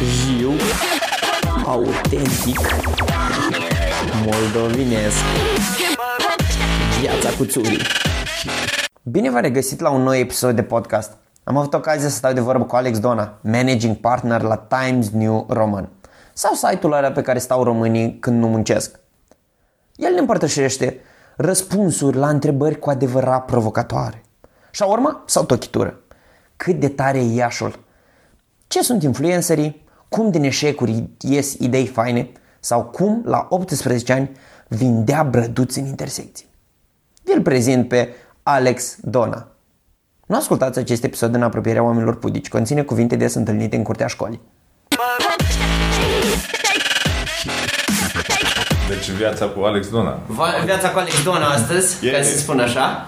Jiu Autentic Moldovinesc Viața cu țurii Bine v-am regăsit la un nou episod de podcast. Am avut ocazia să stau de vorbă cu Alex Dona, managing partner la Times New Roman, sau site-ul ăla pe care stau românii când nu muncesc. El ne împărtășește răspunsuri la întrebări cu adevărat provocatoare. Shawarma sau tochitură? Cât de tare e Iașul? Ce sunt influencerii? Cum din eșecuri ies idei faine? Sau cum, la 18 ani, vindea brăduți în intersecții? Vi-l prezint pe Alex Dona. Nu ascultați acest episod în apropierea oamenilor pudici. Conține cuvinte des întâlnite în curtea școlii. Deci viața cu Alex Dona. Va- Viața cu Alex Dona astăzi, Yeah. ca să spun așa.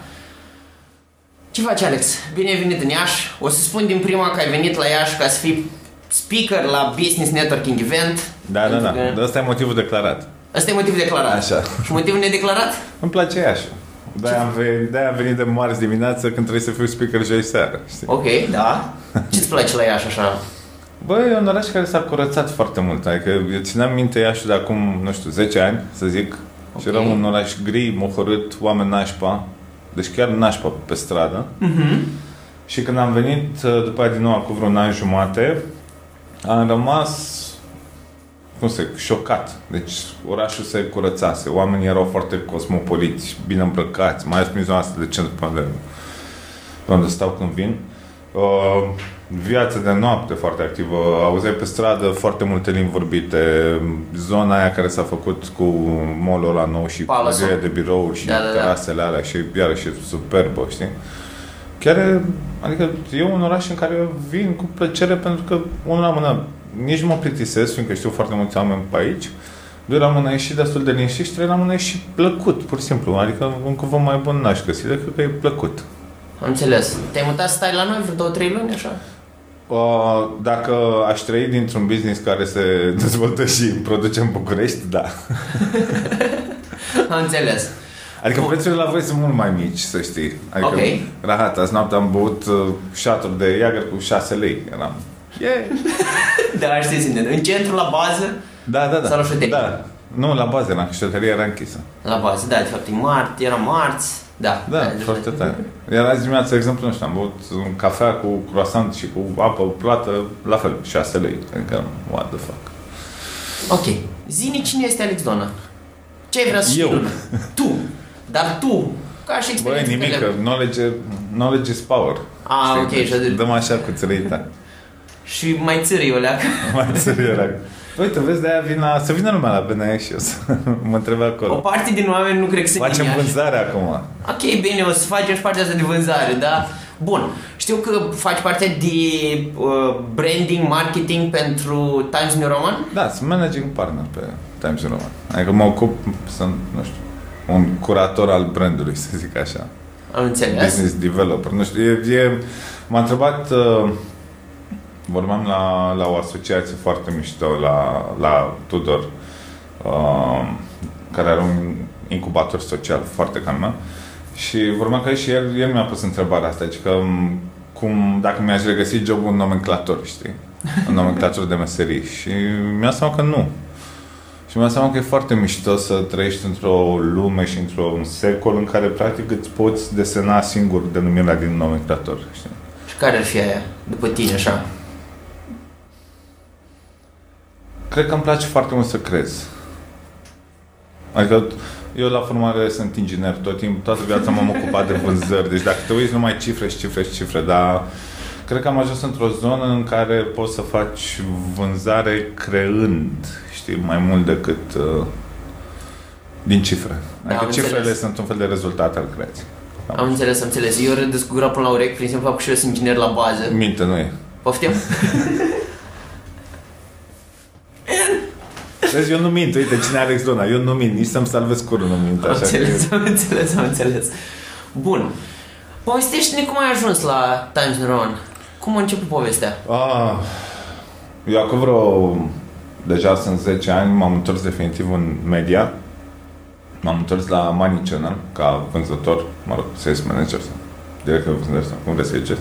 Ce faci, Alex? Bine ai venit în Iași. O să spun din prima că ai venit la Iași ca să fii speaker la Business Networking Event. Da, da, Pentru da. că Dar ăsta e motivul declarat. Ăsta e motivul declarat. Așa. Și motivul nedeclarat? Îmi place Iași. De-aia am, venit, de-aia am venit de marți dimineață când trebuie să fiu speaker joi seară. Știi? Ok, da. Ce-ți place la Iași așa? Bă, e un oraș care s-a curățat foarte mult. Adică eu țineam minte Iași de acum, nu știu, 10 ani, să zic. Ok. Și era un oraș gri, mohorât, oameni nașpa. Deci chiar nașpa pe stradă. Mhm. Și când am venit uh, după aia din nou cu vreun an jumate, am rămas cum să zic, șocat. Deci orașul se curățase, oamenii erau foarte cosmopoliți, bine îmbrăcați, mai ales prin zona asta de centru pe unde, pe unde stau când vin. Uh, viața de noapte foarte activă, auzeai pe stradă foarte multe limbi vorbite, zona aia care s-a făcut cu mall-ul ăla nou și Palace-ul. clădirea de birou și Da, da, da. terasele alea și iarăși e superbă, știi? Chiar e, adică e un oraș în care eu vin cu plăcere pentru că, unul la mână, nici nu mă plictisesc, fiindcă știu foarte mulți oameni pe aici, doi la mână e și destul de liniștit și trei la mână e și plăcut, pur și simplu. Adică un cuvânt mai bun n-aș găsi decât că e plăcut. Am înțeles. Te-ai mutat să stai la noi vreo două, trei luni, așa? Uh, dacă aș trăi dintr-un business care se dezvoltă și produce în București, da. Am înțeles. Adică prețurile la voi sunt mult mai mici, să știi. Adică, Ok. rahat, azi noapte am băut uh, shot de Jagger cu 6 lei. Eram, yeah. Da, știi, sunt în centru, la bază, Da, da, da. Sau la șuterie? Da. Nu, la bază, la șuterie era închisă. la bază, da, de fapt e marți, era marți, da. Da, deci- foarte tare. Iar azi dimineața, de exemplu, nu știu, am băut un cafea cu croissant și cu apă plată, la fel, 6 lei. Adică, what the fuck. Ok. Zini cine este Alex Dona? Ce ai vrea să știi Eu. lumea? Tu. Dar tu, ca și Băi, experiență nimic, pe că level. knowledge, knowledge is power. Ah, ok, Deci și atât. Dăm așa cu țărăita. Și mai țârâi o leacă. Mai țărăia. Uite, vezi, de-aia vin la, să vină lumea la BNE și eu să mă întrebe O acolo. parte din oameni nu cred că sunt Facem din Iași. vânzare acum. Ok, bine, o să facem și partea asta de vânzare, da? Bun. Știu că faci parte de uh, branding, marketing pentru Times New Roman. Da, sunt managing partner pe Times New Roman. Adică mă ocup, sunt, nu știu, un curator al brandului, să zic așa. Am înțeles. Business developer. Nu știu, e, e, m-a întrebat, uh, vorbeam la, la o asociație foarte mișto, la, la Tudor, uh, care are un incubator social foarte ca lumea. Și vorbeam că și el, el mi-a pus întrebarea asta, deci că m, cum, dacă mi-aș regăsi jobul în nomenclator, știi? În nomenclator de meserii. Și mi-a seama că nu. Și mi-a seama că e foarte mișto să trăiești într-o lume și într-un secol în care practic îți poți desena singur denumirea din nomenclator. Știi? Și care ar fi aia, după tine, așa? Cred că îmi place foarte mult să crez. Adică eu la formare sunt inginer tot timpul, toată viața m-am ocupat de vânzări, deci dacă te uiți numai cifre și cifre și cifre, dar cred că am ajuns într-o zonă în care poți să faci vânzare creând, știi, mai mult decât uh, din cifre. Da, Adică am cifrele înțeles. sunt un fel de rezultat al creației. Am înțeles, am înțeles. Eu râdesc cu gura până la urechi, prin simplu fapt că și eu sunt inginer la bază. Minte, nu e. Poftim? Vezi, eu nu mint, uite, cine are Alex Dona, eu nu mint, nici să-mi salvez curul nu mint. Am Așa înțeles, că... am înțeles, am înțeles. Bun. Povestește-ne cum ai ajuns la Times New Roman. Cum a început povestea? Ah, eu acum vreo, deja sunt 10 ani, m-am întors definitiv în media. M-am întors la Money Channel ca vânzător, mă rog, sales manager sau director de vânzări, sau cum vreți să ziceți.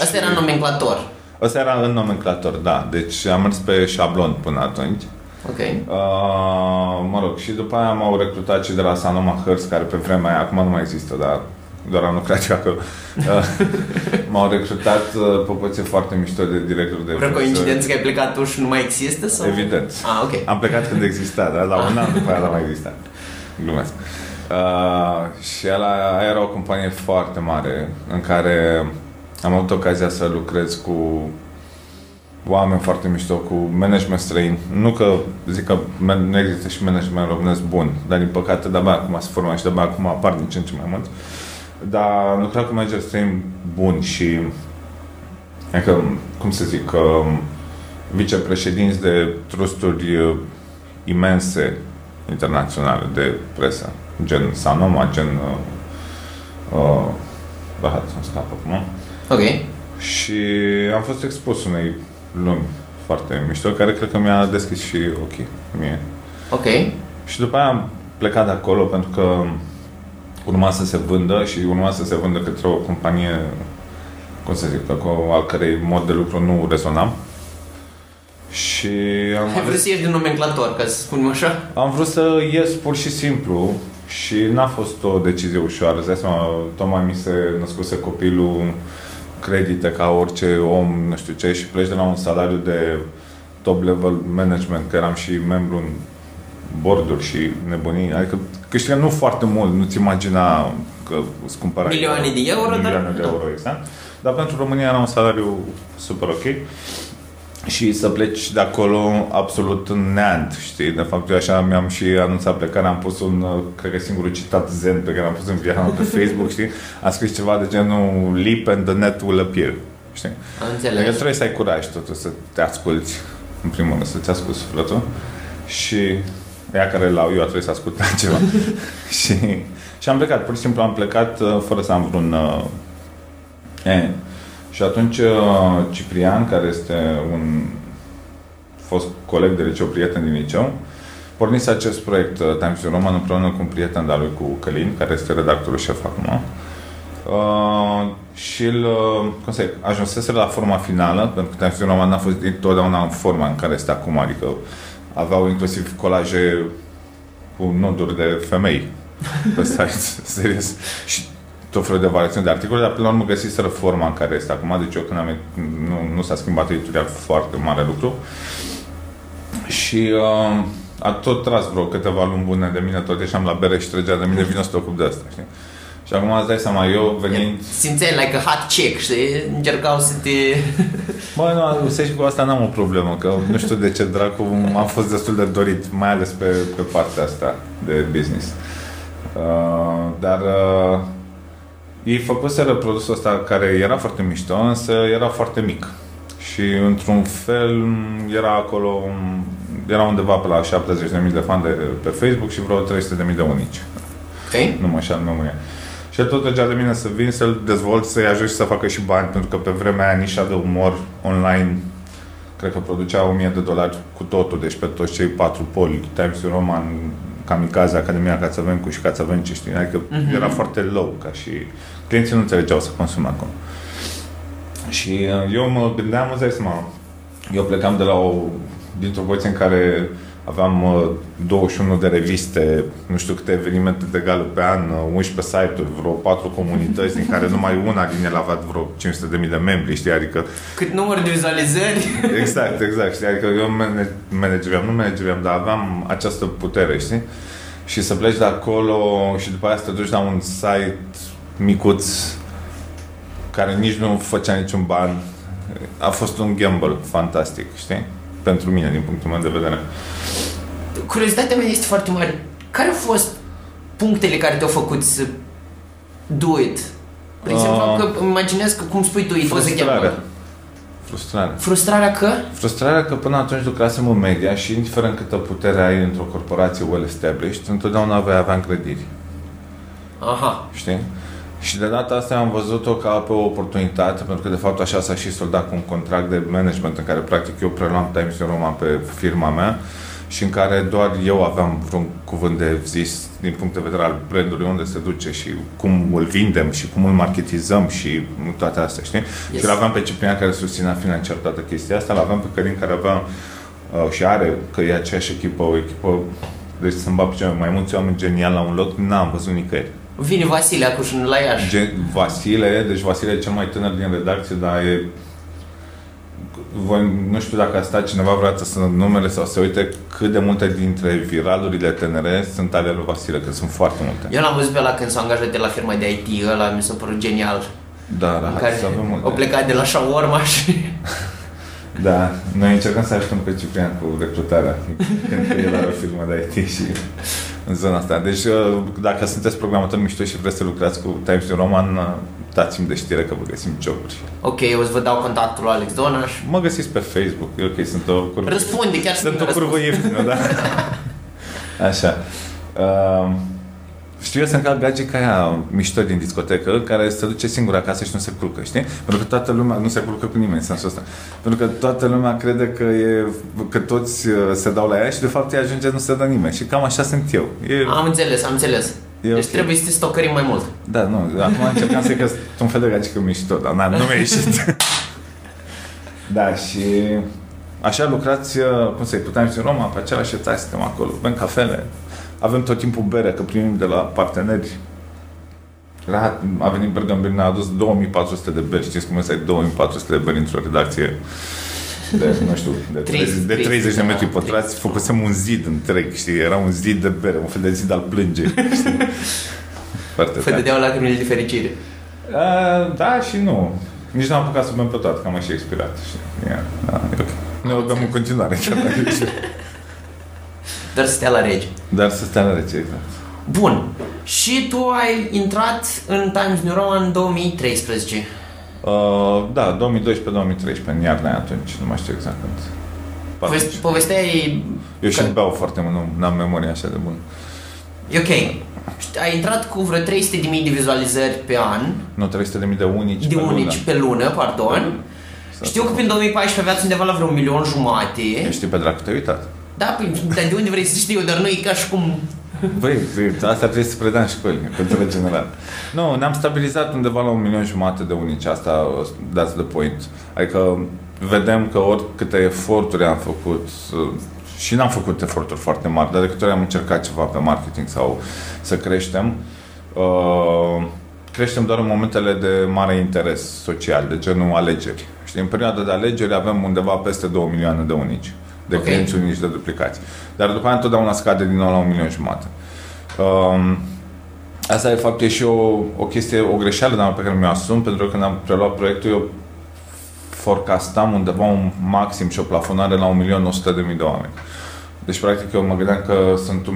Asta era nomenclator. Asta era în nomenclator, da. Deci am mers pe șablon până atunci. Ok. Uh, mă rog, și după aia m-au recrutat și de la Sanoma Hertz, care pe vremea aia, acum nu mai există, dar doar am lucrat și acolo. Uh, m-au recrutat uh, pe poziție foarte mișto de director de Vreo vânzări. coincidență că ai plecat tu și nu mai există? Sau? Evident. Ah, ok. Am plecat când exista, dar la un an după aia n-a mai existat. Glumesc. Uh, și ăla, aia era o companie foarte mare în care am avut ocazia să lucrez cu oameni foarte mișto, cu management străin. Nu că zic că man- nu există și management românesc bun, dar din păcate de-abia acum se formează și de-abia acum apar din ce în ce mai mulți. Dar am lucrat cu manageri străini buni și adică, cum să zic, um, vicepreședinți de trusturi uh, imense internaționale de presă, gen Sanoma, gen uh, uh, Rahat, îmi scapă acum. Ok. Și am fost expus unei lumi foarte mișto, care cred că mi-a deschis și ochii mie. Ok. Și după aia am plecat de acolo pentru că urma să se vândă și urma să se vândă către o companie, cum să zic, cu al cărei mod de lucru nu rezonam. Și am Ai vrut să ieși din nomenclator, ca să spunem așa? am vrut să ies pur și simplu și n-a fost o decizie ușoară. Îți dai seama, tocmai mi se născuse copilul credite ca orice om, nu știu ce, și pleci de la un salariu de top level management, că eram și membru în borduri și nebunii. Adică câștigam nu foarte mult, nu-ți imagina că îți cumpărai Milioane de euro, dar- milioane de euro, exact. Dar pentru România era un salariu super ok și să pleci de acolo absolut în neant, știi? De fapt, eu așa mi-am și anunțat plecarea, am pus un, uh, cred că singurul citat zen pe care am pus în viața mea pe Facebook, știi? A scris ceva de genul Leap and the net will appear, știi? Am Adică înțeles. trebuie să ai curaj totuși să te asculti, în primul rând, să-ți asculti sufletul și ea care l-au eu a trebuit să ascult ceva. și, și am plecat, pur și simplu am plecat uh, fără să am vreun... Uh, e, și atunci uh, Ciprian, care este un fost coleg de liceu, prieten din liceu, pornise acest proiect uh, Times New Roman împreună cu un prieten de-al lui, cu Călin, care este redactorul șef acum. Uh, și îl, uh, cum să zic, ajunsese la forma finală, pentru că Times New Roman n-a fost întotdeauna în forma în care este acum, adică aveau inclusiv colaje cu noduri de femei pe site, serios. Și tot felul de variațiuni de articole, dar până la urmă găsiseră forma în care este acum, deci eu când am, nu, nu s-a schimbat editorial foarte mare lucru. Și uh, a tot tras vreo câteva luni bune de mine, tot ieșeam la bere și trăgea de mine, vino să te ocup de asta, știi? Și acum îți dai seama, eu venind... Simțeai like a hot chick, știi? Încercau să te... Bă, nu, să știi cu asta n-am o problemă, că nu știu de ce dracu am fost destul de dorit, mai ales pe, pe partea asta de business. Uh, dar uh, ei făcuseră produsul ăsta care era foarte mișto, însă era foarte mic. Și într-un fel era acolo, era undeva pe la 70.000 de fani de, pe Facebook și vreo 300.000 de unici. Ok? Nu mă așa în memorie. Și el tot trăgea de mine să vin, să-l dezvolt, să-i ajut și să facă și bani, pentru că pe vremea aia nișa de umor online cred că producea 1000 de dolari cu totul, deci pe toți cei patru poli, Times New Roman, Kamikaze, Academia Cațavencu și Cațavenci, știi? Adică Mhm. era foarte low ca și clienții nu înțelegeau să consume acolo. Și uh, eu mă gândeam, îți dai seama, eu plecam de la o, dintr-o poziție în care aveam uh, 21 de reviste, nu știu câte evenimente de gală pe an, uh, 11 site-uri, vreo 4 comunități, din care numai una din ele avea vreo 500.000 de membri, știi? Adică Cât număr de vizualizări? Exact, exact. Știi? Adică eu manage- manageriam, nu manageriam, dar aveam această putere, știi? Și să pleci de acolo și după aia să te duci la un site micuț care nici nu făcea niciun ban. A fost un gamble fantastic, știi? Pentru mine, din punctul meu de vedere. Curiozitatea mea este foarte mare. Care au fost punctele care te-au făcut să do it? De exemplu, Ah. că îmi imaginez că, cum spui tu, it was a Frustrarea. gamble. Frustrarea. Frustrarea că? Frustrarea că până atunci lucrasem în media și indiferent câtă putere ai într-o corporație well established, întotdeauna vei avea încrediri. Aha. Știi? Și de data asta am văzut-o ca pe o oportunitate, pentru că de fapt așa s-a și soldat cu un contract de management în care practic eu preluam Times New Roman pe firma mea și în care doar eu aveam vreun cuvânt de zis din punct de vedere al brandului, unde se duce și cum îl vindem și cum îl marketizăm și toate astea, știi? Yes. Și îl aveam pe Ciprian care susținea financiar toată chestia asta, îl aveam pe Călin care avea uh, și are, că e aceeași echipă, o echipă deci să-mi bag mai mulți oameni geniali la un loc, n-am văzut nicăieri. Vine Vasile acum la Iași. Gen, Vasile, deci Vasile e cel mai tânăr din redacție, dar e voi, nu știu dacă a stat cineva vreodată să numele sau să uite cât de multe dintre viralurile TNR sunt ale lui Vasile, că sunt foarte multe. Eu l-am văzut pe la când s-a angajat de la firma de IT, ăla mi s-a părut genial. Da, da, care să avem multe. O plecat de la shawarma și... Da, noi încercăm să ajutăm pe Ciprian cu recrutarea, când el are o firmă de IT și în zona asta. Deci, uh, dacă sunteți programator mișto și vreți să lucrați cu Times New Roman, uh, dați-mi de știre că vă găsim joburi. Ok, eu o să vă dau contactul lui Alex Donaș. Mă găsiți pe Facebook, e ok, sunt o curvă. Răspunde, chiar sunt o curvă ieftină, da? Așa. Uh, știu eu să încalc gagica aia mișto din discotecă, care se duce singur acasă și nu se culcă, știi? Pentru că toată lumea, nu se culcă cu nimeni în sensul ăsta. Pentru că toată lumea crede că, e, că toți uh, se dau la ea și de fapt ea ajunge nu se dă nimeni. Și cam așa sunt eu. E... Am înțeles, am înțeles. E deci okay. trebuie să te stocărim mai mult. Da, nu, acum încercam să că un fel de gagică mișto, dar na, nu mi-a ieșit. da, și așa lucrați, uh, cum să-i puteam în Roma, pe același etaj suntem acolo, bem cafele, avem tot timpul bere, că primim de la parteneri. La, a venit Bergambir, ne-a adus 2400 de beri. Știți cum să ai 2400 de beri într-o redacție de, nu știu, de 30, de 30 de metri pătrați, făcusem un zid întreg, știi, era un zid de bere, un fel de zid al plângei, știi? Foarte Fă dădeau lacrimile de fericire. Uh, da și nu. Nici n-am apucat să bem pe toate, că am și expirat. Știi? Yeah, da, e ok. Ne rugăm în continuare, chiar dacă Dar să stea la rege. Dar să stea la rege, exact. Bun. Și tu ai intrat în Times New Roman în 2013. Uh, da, 2012-2013, în iarna atunci, nu mai știu exact când. Poveste, povestea e... Eu și beau foarte mult, nu am memoria așa de bună. E ok. Ai intrat cu vreo 300.000 de vizualizări pe an. Nu, 300.000 de unici De pe unici lună. pe lună, pardon. Știu că prin 2014 aveați undeva la vreo un milion jumate. Știu pe dracu, te-ai uitat. Da, păi, dar de unde vrei să știu, dar nu e ca și cum... Băi, asta trebuie să predăm școlii, cultură general. Nu, ne-am stabilizat undeva la un milion jumate de unici, asta, that's the point. Adică vedem că oricâte eforturi am făcut, și n-am făcut eforturi foarte mari, dar de câte ori am încercat ceva pe marketing sau să creștem, uh, creștem doar în momentele de mare interes social, de genul alegeri. Știi, în perioada de alegeri avem undeva peste 2 milioane de unici de okay. clienți unici de duplicați. Dar după aia întotdeauna scade din nou la un milion jumate. Um, asta de fapt e și o, o chestie, o greșeală dar pe care mi-o asum, pentru că când am preluat proiectul, eu forecastam undeva un maxim și o plafonare la 1.100.000 de oameni. Deci, practic, eu mă gândeam că sunt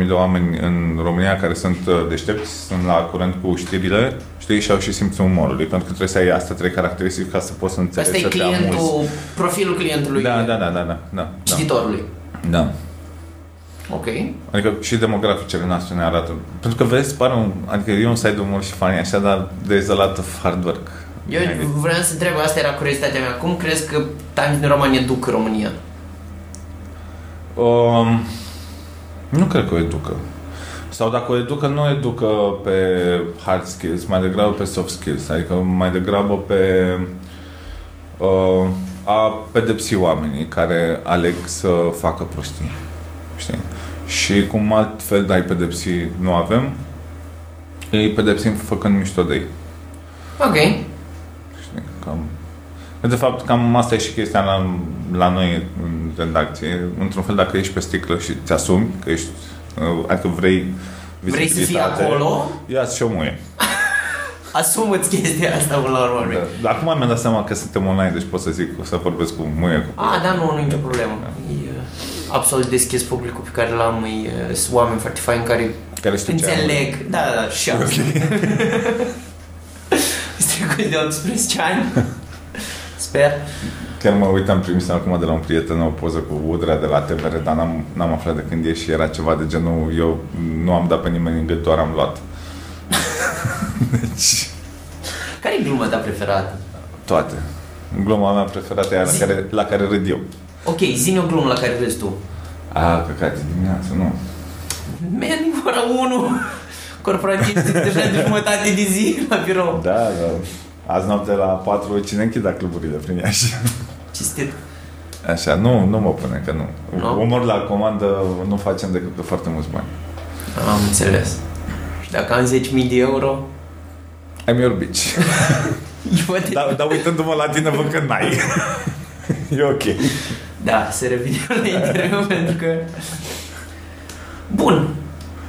1.100.000 de oameni în România care sunt uh, deștepți, sunt la curent cu știrile, știi, și au și simțul umorului, pentru că trebuie să ai asta trei caracteristici ca să poți să înțelegi, Asta e clientul, profilul clientului. Da, da, da, da, da. da cititorului. Da. Ok. Adică și demograficele noastre ne arată. Pentru că vezi, pare un, adică e un site de umor și funny, așa, dar de a lot of hard work. Eu vreau să întreb, asta era curiozitatea mea. Cum crezi că Times New Roman educă România? Um, nu cred că o educă. Sau dacă o educă, nu o educă pe hard skills, mai degrabă pe soft skills. Adică mai degrabă pe uh, a pedepsi oamenii care aleg să facă prostii. Știi? Și cum altfel de ai pedepsi nu avem, îi pedepsim făcând mișto de ei. Ok. Știi? Cam de fapt, cam asta e și chestia la, la noi în redacție. Într-un fel, dacă ești pe sticlă și ți asumi că ești, uh, adică vrei Vrei să fii acolo? Ia și omuie. Asumă-ți chestia asta până la urmă. Da. Acum mi-am dat seama că suntem online, deci pot să zic, o să vorbesc cu muie. Cu ah, da, nu, nu e nicio problemă. Da. E uh, absolut deschis publicul pe care l-am, e, uh, sunt oameni foarte faini care, care înțeleg. Da, da, da, și okay. Este de 18 ani. Sper. Chiar mă uitam, primisem acum de la un prieten o poză cu Udrea de la TVR, dar n-am, n-am aflat de când e și era ceva de genul, eu nu am dat pe nimeni în gât, doar am luat. deci... Care e gluma ta preferată? Toate. Gluma mea preferată e aia la care, la care râd eu. Ok, zi o glumă la care râzi tu. A, căcat dimineața, nu. Man, ora 1, corporatistii deja de jumătate de zi la birou. Da, da. Azi noapte la 4 cine închidea cluburile prin Iași? Cistit. Așa, nu, nu mă pune că nu. Nu? Umor la comandă nu facem decât pe foarte mulți bani. Am înțeles. Și dacă am 10.000 de euro, I'm your bitch. eu te... dar, dar uitându-mă la tine văd că n-ai. e ok. Da, se revine la interviu pentru că... Bun.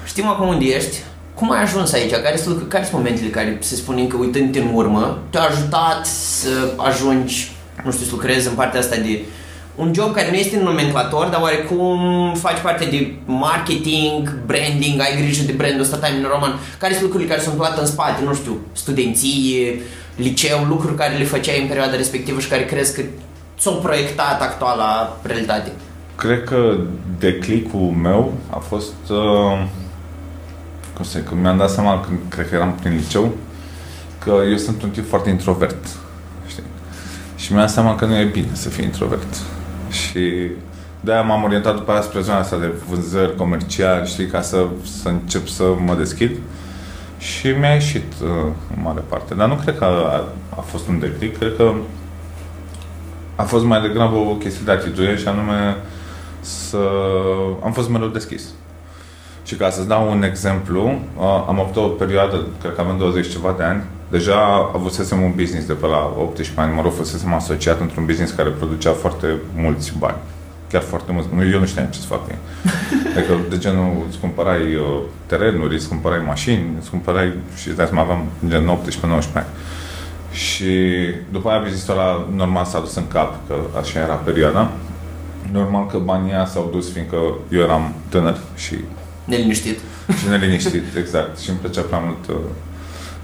Știm acum unde ești. Cum ai ajuns aici? Care sunt, care sunt momentele care se spune că uitând în urmă te-a ajutat să ajungi, nu știu, să lucrezi în partea asta de un job care nu este nomenclator, dar oarecum faci parte de marketing, branding, ai grijă de brandul ăsta Time in Roman. Care sunt lucrurile care sunt plată în spate, nu știu, studenție, liceu, lucruri care le făceai în perioada respectivă și care crezi că s-au proiectat actuala realitate? Cred că declicul meu a fost uh, cum să zic, când mi-am dat seama când cred că eram prin liceu că eu sunt un tip foarte introvert știi? și mi-am dat seama că nu e bine să fii introvert și de-aia m-am orientat după aia spre zona asta de vânzări comerciale, știi, ca să, să încep să mă deschid și mi-a ieșit uh, în mare parte. Dar nu cred că a, a fost un declic, cred că a fost mai degrabă o chestie de atitudine și anume să... am fost mereu deschis. Și ca să-ți dau un exemplu, uh, am avut o perioadă, cred că avem 20 ceva de ani, deja avusesem un business de pe la 18 ani, mă rog, fusesem asociat într-un business care producea foarte mulți bani. Chiar foarte mulți. Nu, eu nu știam ce să fac cu ei. Adică, de genul, îți cumpărai uh, terenuri, îți cumpărai mașini, îți cumpărai, și îți dai seama, aveam gen 18-19 ani. Și după aia businessul ăla normal s-a dus în cap, că așa era perioada. Normal că banii ăia s-au dus fiindcă eu eram tânăr și Neliniștit. și neliniștit, exact. Și îmi plăcea prea mult, uh,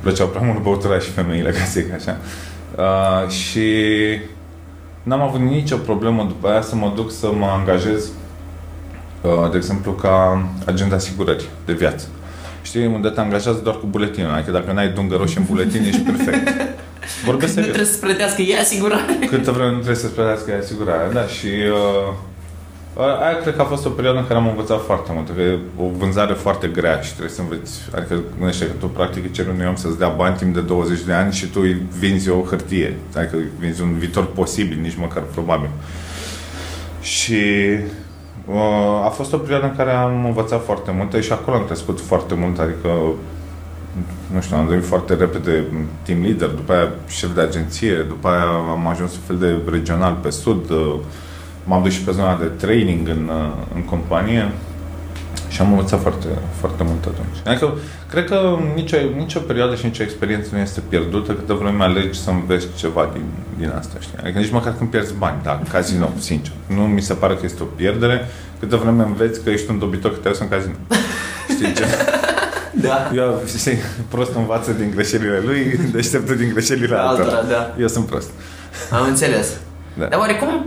plăceau prea mult băutura și femeile, ca să zic așa. Uh, și n-am avut nicio problemă după aia să mă duc să mă angajez, uh, de exemplu, ca agent de asigurări de viață. Știi, unde te angajează doar cu buletinul, adică dacă n-ai dungă roșie în buletin, ești perfect. Vorbesc Nu serios. trebuie să plătească e asigurare. Câtă vreme nu trebuie să-ți plătească asigurarea, da, și uh, aia cred că a fost o perioadă în care am învățat foarte mult, că e o vânzare foarte grea și trebuie să înveți, adică gândește că tu practic îi ceri unui om să-ți dea bani timp de 20 de ani și tu îi vinzi o hârtie, adică îi vinzi un viitor posibil, nici măcar probabil. Și uh, a fost o perioadă în care am învățat foarte multe și acolo am crescut foarte mult, adică nu știu, am devenit foarte repede team leader, după aia șef de agenție, după aia am ajuns un fel de regional pe sud, uh, m-am dus și pe zona de training în, uh, în companie și am învățat foarte, foarte mult atunci. Adică, cred că nicio, nicio perioadă și nicio experiență nu este pierdută câtă vreme alegi să înveți ceva din, din asta, știi? Adică nici măcar când pierzi bani, da, în casino, sincer. Nu mi se pare că este o pierdere, câtă vreme înveți că ești un dobitor că te în casino. Știi ce? Da. Eu, știi, prost învață din greșelile lui, deșteptul din greșelile altora. Altora, da. Eu sunt prost. Am înțeles. Da. Dar oarecum,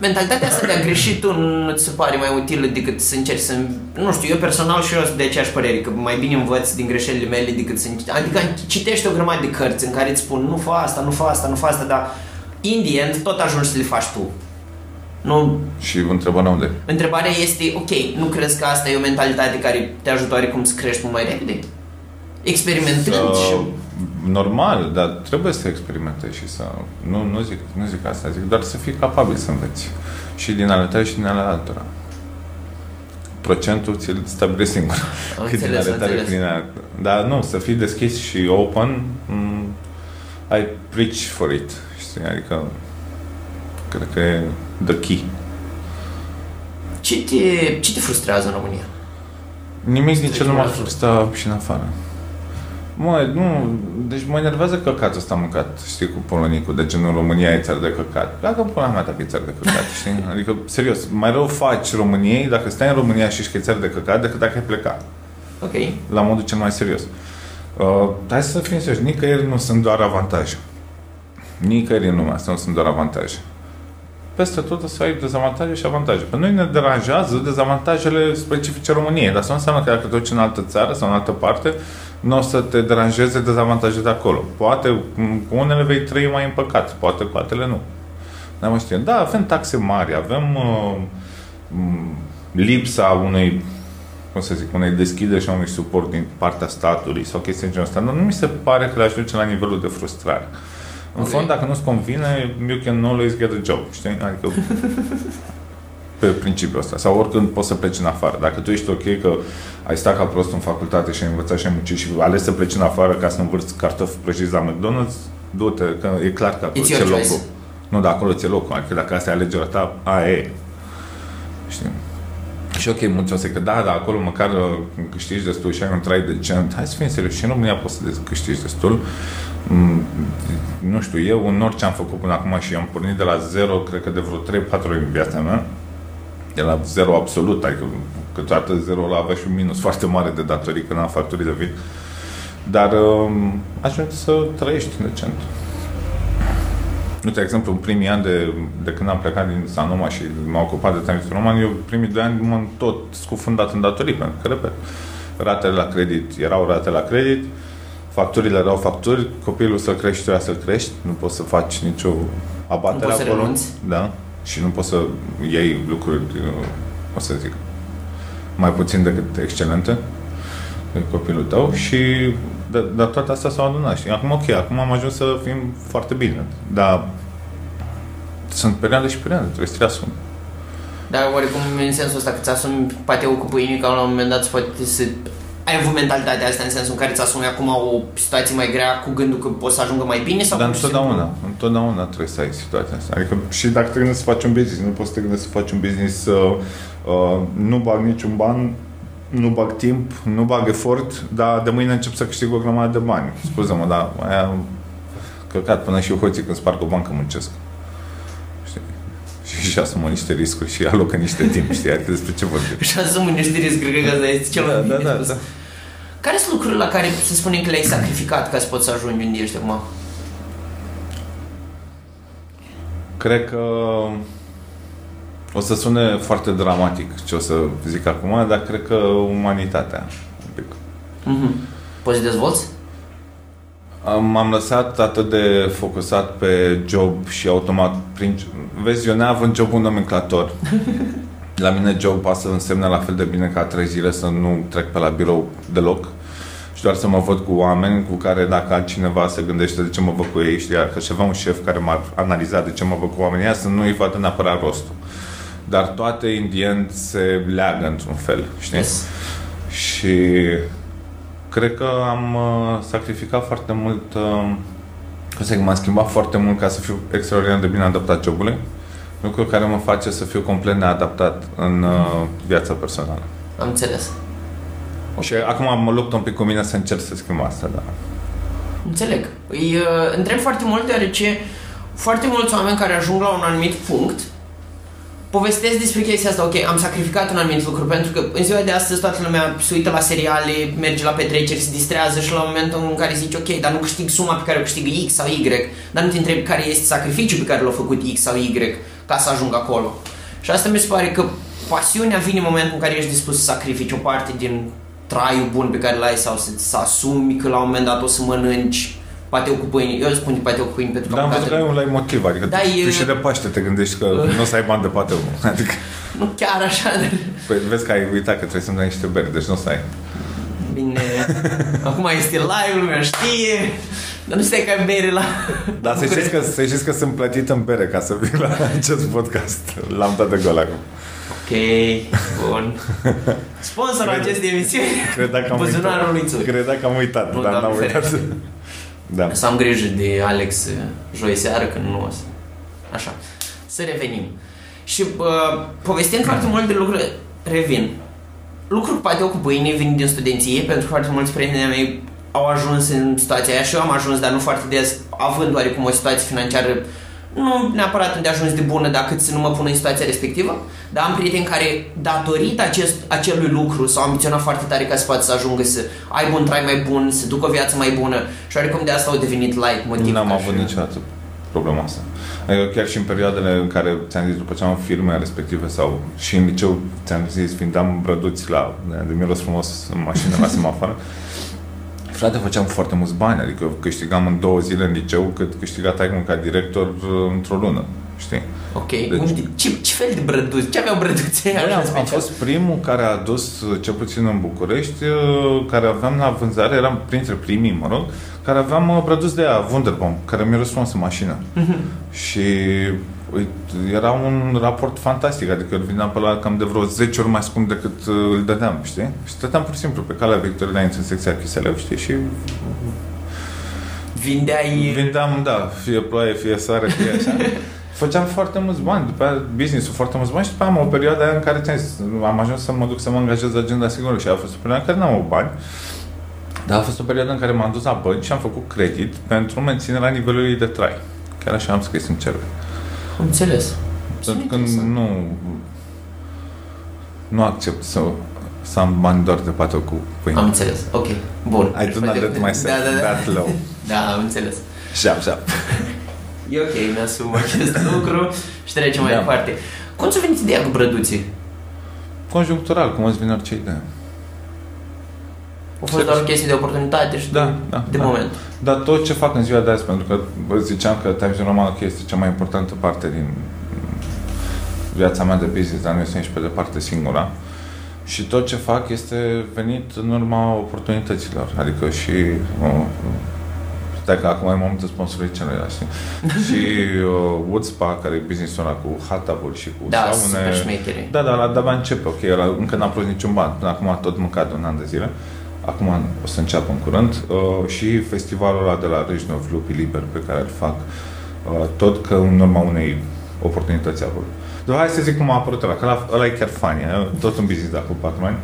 mentalitatea asta de a greși tu nu ți se pare mai utilă decât să încerci să... Nu știu, eu personal și eu sunt de aceeași părere, că mai bine învăț din greșelile mele decât să... Adică citești o grămadă de cărți în care îți spun nu fă asta, nu fă asta, nu fă asta, dar in the end tot ajungi să le faci tu. Nu, Și întrebarea unde? întrebarea este, ok, nu crezi că asta e o mentalitate care te ajută oarecum să crești mult mai repede? Experimentând Să, și... normal, dar trebuie să experimentezi și să... Nu, nu, zic, nu zic asta, zic doar să fii capabil să înveți. Și din ale tale și din ale altora. Procentul ți-l stabilești singur. Am Cât din înțeles, ale am tale, înțeles. cât din ale... Dar nu, să fii deschis și open, m- I preach for it. Știi? Adică, cred că e the key. Ce te, ce te frustrează în România? Nimic din ce nu m-a Frustrează. frustrat și în afară. Mă, nu, deci mă enervează căcatul ăsta mâncat, știi, cu polonicul, de genul România e țară de căcat. Dacă în pula mea dacă e țară de căcat, știi? Adică, serios, mai rău faci României dacă stai în România și ești că e țară de căcat decât dacă ai plecat. Ok. La modul cel mai serios. Uh, hai să fim serios, nicăieri nu sunt doar avantaje. Nicăieri în lumea asta nu sunt doar avantaje. Peste tot o să ai dezavantaje și avantaje. Pe noi ne deranjează dezavantajele specifice României, dar asta nu înseamnă că dacă te duci în altă țară sau în altă parte, nu o să te deranjeze dezavantaje de acolo. Poate m, cu unele vei trăi mai împăcat, poate cu altele nu. N-am mai știu. Da, avem taxe mari, avem uh, m, lipsa unei cum să zic, unei deschideri și unui suport din partea statului sau chestii în genul ăsta, nu, nu mi se pare că le ajunge la nivelul de frustrare. În Ok. fond, dacă nu-ți convine, you can always get a job, știi? Adică pe principiul ăsta. Sau oricând poți să pleci în afară. Dacă tu ești ok că ai stat ca prost în facultate și ai învățat și ai muncit și ales să pleci în afară ca să învârți cartofi prăjiți la McDonald's, du-te, că e clar că acolo It's ți-e your locul. choice. Nu, dar acolo ți-e locul. Adică dacă asta e alegerea ta, aia e. Știi? Și ok, mulți o să zică, da, da, acolo măcar uh, câștigi destul și ai un trai decent. Hai să fim serios, și în România poți să de- câștigi destul. Mm, nu știu, eu în orice am făcut până acum și am pornit de la zero, cred că de vreo 3-4 ori în viața mea, de la zero absolut, adică câteodată zero la avea și un minus foarte mare de datorii când am facturi de vin. Dar um, ajungi să trăiești decent. Nu, de exemplu, în primii ani de, de când am plecat din Sanoma și m-am ocupat de Times Roman, eu primii doi ani m-am tot scufundat în datorii, pentru că, repet, ratele la credit erau rate la credit, facturile erau facturi, copilul să crești, trebuia să crești, nu poți să faci nicio abatere Nu poți să acolo. renunți. Da, și nu poți să iei lucruri, uh, o să zic, mai puțin decât excelente de copilul tău și dar da, toate astea s-au adunat. Și acum, ok, acum am ajuns să fim foarte bine. Dar sunt perioade și perioade, trebuie să te asumi. Dar oarecum în sensul ăsta că ți asumi pateul cu pâine, ca la un moment dat să poate să... Ai avut mentalitatea asta în sensul în care ți asumi acum o situație mai grea cu gândul că poți să ajungă mai bine? Sau Dar pur și întotdeauna, simplu- întotdeauna trebuie să ai situația asta. Adică și dacă te gândești să faci un business, nu poți să te gândești să faci un business, uh, uh, nu bag niciun ban, nu bag timp, nu bag efort, dar de mâine încep să câștig o grămadă de bani. Scuze-mă, dar aia căcat până și hoții când sparg o bancă muncesc. Știi? Și și asumă niște riscuri și alocă niște timp, știi? Adică despre ce vorbim. Și asumi niște riscuri, cred că asta este cel mai Da, bine da, da, spus. da. Care sunt lucrurile la care să spunem că le-ai sacrificat ca să poți să ajungi unde ești acum? Cred că o să sune foarte dramatic ce o să zic acum, dar cred că umanitatea. un pic. Mhm. Poți să dezvolți? M-am lăsat atât de focusat pe job și automat prin... Vezi, eu neavând jobul nomenclator, la mine job poate să însemne la fel de bine ca trei zile să nu trec pe la birou deloc și doar să mă văd cu oameni cu care dacă altcineva se gândește de ce mă văd cu ei, știi, că și avea un șef care m-a analizat de ce mă văd cu oamenii ăia, să nu îi vadă neapărat rostul. Dar toate, in the end, se leagă într-un fel, știi? Yes. Și cred că am uh, sacrificat foarte mult, uh, cum să zic, m-am schimbat foarte mult ca să fiu extraordinar de bine adaptat jobului, lucru care mă face să fiu complet neadaptat în uh, viața personală. Am înțeles. Și acum mă lupt un pic cu mine să încerc să schimb asta, da. Înțeleg. Îi uh, întreb foarte mult deoarece foarte mulți oameni care ajung la un anumit punct povestesc despre chestia asta, ok, am sacrificat un anumit lucru pentru că în ziua de astăzi toată lumea se uită la seriale, merge la petreceri, se distrează și la momentul în care zici, ok, dar nu câștig suma pe care o câștigă X sau Y, dar nu te întrebi care este sacrificiul pe care l-a făcut X sau Y ca să ajungă acolo. Și asta mi se pare că pasiunea vine în momentul în care ești dispus să sacrifici o parte din traiul bun pe care l-ai sau să, să asumi că la un moment dat o să mănânci pateu cu pâine. Eu spun de pateu cu pâine pentru că Dar am am văzut că ai un live motiv, adică Da, tu, e- tu și de Paște te gândești că nu o să ai bani de pateu. Adică, Nu chiar așa, dar păi, vezi că ai uitat că trebuie să-mi dai niște beri, deci nu o să ai. bine. Acum este live, lumea știe. Dar nu stai ca bere la... Dar să știți, că, să știți că sunt plătit în bere ca să vin la acest podcast. L-am dat de gol acum. Ok, bun. Sponsorul Cred- acestei emisiuni. Credea că am Buzunarul lui uitat. Țuri. Credea că am uitat, Nu, dar n-am Doamne uitat. Ferește. Da. Să am grijă de Alex uh, joi seară, când nu o să... Așa. Să revenim. Și uh, povestind foarte mult de lucruri, revin. Lucruri poate eu cu pâine vin din studenție, pentru că foarte mulți prieteni mei au ajuns în situația aia și eu am ajuns, dar nu foarte des, având oarecum o situație financiară nu neapărat unde ajuns de bună dacă să nu mă pun în situația respectivă, dar am prieteni care, datorită acest, acelui lucru, s-au ambiționat foarte tare ca să poată să ajungă să aibă un trai mai bun, să ducă o viață mai bună și oarecum de asta au devenit light motiv. N-am ca avut și- niciodată problema asta. Adică chiar și în perioadele în care, ți-am zis, după ce am firme respective sau și în liceu, ți-am zis, vindeam brăduți la, de miros frumos în mașină la semafor, frate, făceam foarte mulți bani, adică câștigam în două zile în liceu cât câștiga taicul ca director uh, într-o lună. știi? Ok. Deci, Unde, ce, ce fel de brăduți? Ce aveau brăduțe Băi, am, am fost primul care a adus, cel puțin în București, uh, care aveam la vânzare, eram printre primii, mă rog, care aveam uh, brăduți de aia, Wunderbomb, care mi-a răspuns în mașină. Uh-huh. Și uite, era un raport fantastic, adică îl vindeam pe la cam de vreo 10 ori mai scump decât uh, îl dădeam, știi? Și stăteam pur și simplu pe calea Victoriei în secția Chiseleu, știi? Și vindeai... Vindeam, da, fie ploaie, fie soare, fie așa. Făceam foarte mulți bani, după aia business-ul foarte mulți bani și după aia am o perioadă aia în care am ajuns să mă duc să mă angajez la agenda sigură și a fost o perioadă în care n-am avut bani. Dar a fost o perioadă în care m-am dus la bănci și am făcut credit pentru menținerea nivelului de trai. Chiar așa am scris în cerere. Înțeles. Pentru că nu, nu accept să, să am bani doar de patru cu pâine. Am înțeles. Ok. Bun. I do not let myself da, da, da. that low. da, am înțeles. Șap, șap. E ok, mi-asum acest lucru și trecem da. mai departe. Cum ți-a venit ideea cu brăduții? Conjunctural, cum îți vine orice idee. A fost doar o chestie de oportunitate și da, de, da, de da. moment. Dar tot ce fac în ziua de azi, pentru că vă ziceam că Times Roman okay, este cea mai importantă parte din viața mea de business, dar nu este nici pe departe singura. Și tot ce fac este venit în urma oportunităților. Adică și Stai că acum e momentul sponsorii celuilalt, știi? și uh, Woodspa, care e business-ul ăla cu Hatable și cu da, saune. Da, da, la de începe, ok, ăla, încă n-am plus niciun ban, până acum tot mâncat un an de zile. Acum o să înceapă în curând uh, și festivalul ăla de la Râșnov, Lupi Liber, pe care îl fac, uh, tot că în urma unei oportunități acolo. Dar hai să zic cum a apărut ăla, că ăla, ăla e chiar funny, tot un business de acum 4 ani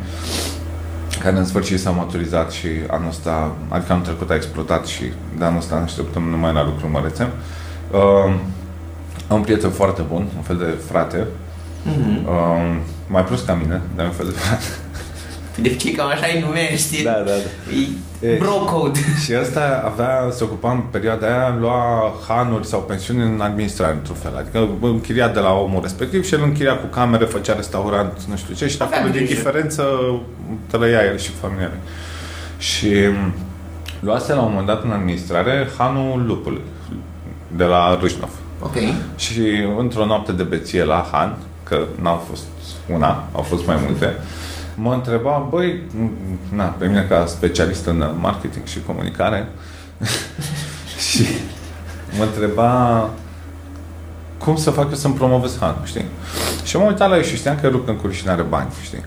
care în sfârșit s-a maturizat și anul ăsta, adică anul trecut a explodat și de anul ăsta ne așteptăm numai la lucruri mărețe. Uh, am un prieten foarte bun, un fel de frate, mm-hmm. uh, mai plus ca mine, dar un fel de frate. Deci cam așa îi numești. Da, da, da. E bro code. Și ăsta avea, se ocupa în perioada aia, lua hanuri sau pensiuni în administrare, într-un fel. Adică închiria de la omul respectiv și el închiria cu camere, făcea restaurant, nu știu ce, și acolo din diferență trăia el și familia Și luase la un moment dat în administrare hanul lupului de la Râșnov. Ok. Și într-o noapte de beție la Han, că n-au fost una, au fost mai multe, mă întreba, băi, na, pe mine ca specialist în marketing și comunicare, și mă întreba cum să fac eu să-mi promovez Han, știi? Și m-am uitat la ei și știam că rup în cur și n-are bani, știi?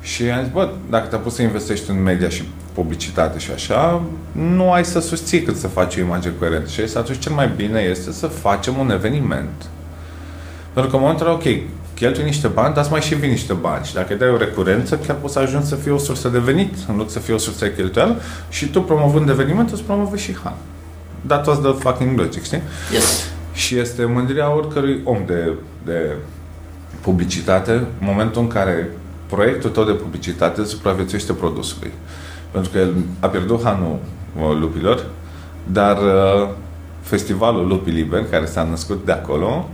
Și am zis, bă, dacă te-a pus să investești în media și publicitate și așa, nu ai să susții cât să faci o imagine coerentă. Și atunci cel mai bine este să facem un eveniment. Pentru că în momentul ăla, ok, cheltui niște bani, dar îți mai și vin niște bani. Și dacă îi dai o recurență, chiar poți să ajungi să fie o sursă de venit, în loc să fie o sursă de cheltuială. Și tu, promovând evenimentul, îți promovezi și Han. That was the fucking logic, știi? Yes. Și este mândria oricărui om de, de publicitate, în momentul în care proiectul tău de publicitate supraviețuiește produsului. Pentru că el a pierdut Hanul uh, lupilor, dar uh, festivalul Lupii Liber, care s-a născut de acolo,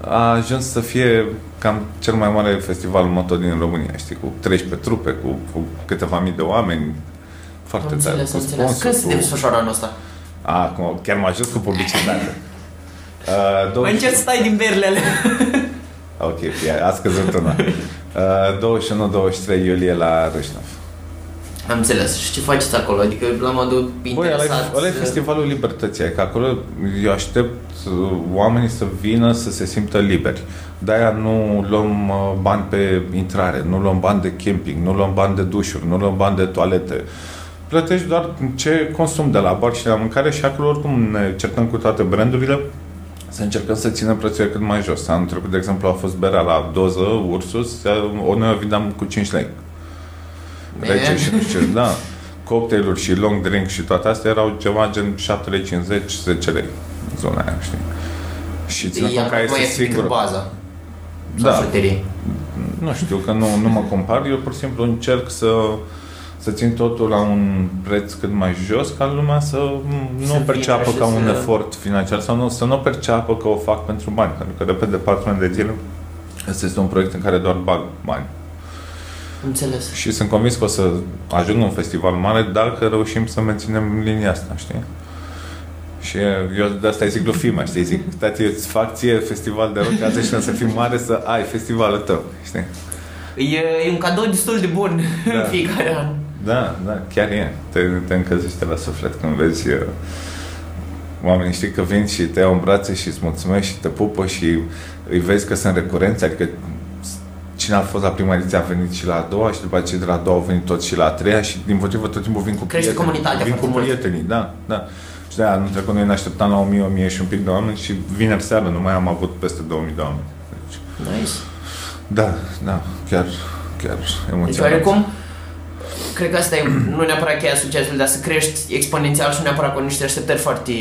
a ajuns să fie cam cel mai mare festival moto din România, știi, cu 13 trupe, cu, cu câteva mii de oameni, foarte tare, cu sponsor. Când se desfășoară anul ăsta? Acum, chiar m-a ajuns cu publicitate. Uh, 20... Mă încerc să stai din berlele. ok, a scăzut una. Uh, 21-23 iulie la Râșnov. Am înțeles. Și ce faceți acolo? Adică la modul interesat... Băi, ăla e festivalul libertății. Adică acolo eu aștept uh, oamenii să vină să se simtă liberi. De-aia nu luăm uh, bani pe intrare, nu luăm bani de camping, nu luăm bani de dușuri, nu luăm bani de toalete. Plătești doar ce consum de la bar și de la mâncare și acolo oricum ne certăm cu toate brandurile să încercăm să ținem prețurile cât mai jos. Anul trecut, de exemplu, a fost berea la doză, Ursus, o noi o vindeam cu 5 lei. Rece și nu știu ce, da. Cocktailuri și long drink și toate astea erau ceva gen 7 lei 50, 10 lei zona aia, știi? Și ținând cont că este singur. baza. Da. Nu știu, că nu, nu mă compar. Eu pur și simplu încerc să să țin totul la un preț cât mai jos ca lumea să nu să perceapă ca un să... efort financiar sau nu, să nu perceapă că o fac pentru bani. Pentru că de pe departament de zile Asta este un proiect în care doar bag bani. Înțeles. Și sunt convins că o să ajung un festival mare dacă reușim să menținem linia asta, știi? Și eu de asta îi zic lui Fima, știi? Zic, tati, eu îți fac ție festival de rock, asta și să fii mare să ai festivalul tău, știi? E, e un cadou destul de bun da. în fiecare an. Da, da, chiar e. Te, te încălzește la suflet când vezi uh, oamenii, știi, că vin și te iau în brațe și îți mulțumesc și te pupă și îi vezi că sunt recurenți, adică cine a fost la prima ediție a venit și la a doua și după aceea de la a doua au venit tot și la a treia și din motivă tot timpul vin cu Crește prietenii. comunitatea Vin cu foarte mult. prietenii, da, da. Și de aia anul trecut noi ne așteptam la 1000, 1000 și un pic de oameni și vineri seară nu mai am avut peste 2000 de oameni. Deci, Nice. da, da, chiar, chiar Deci emoționant. oarecum, cred că asta e nu neapărat cheia succesului, dar să crești exponențial și nu neapărat cu niște așteptări foarte...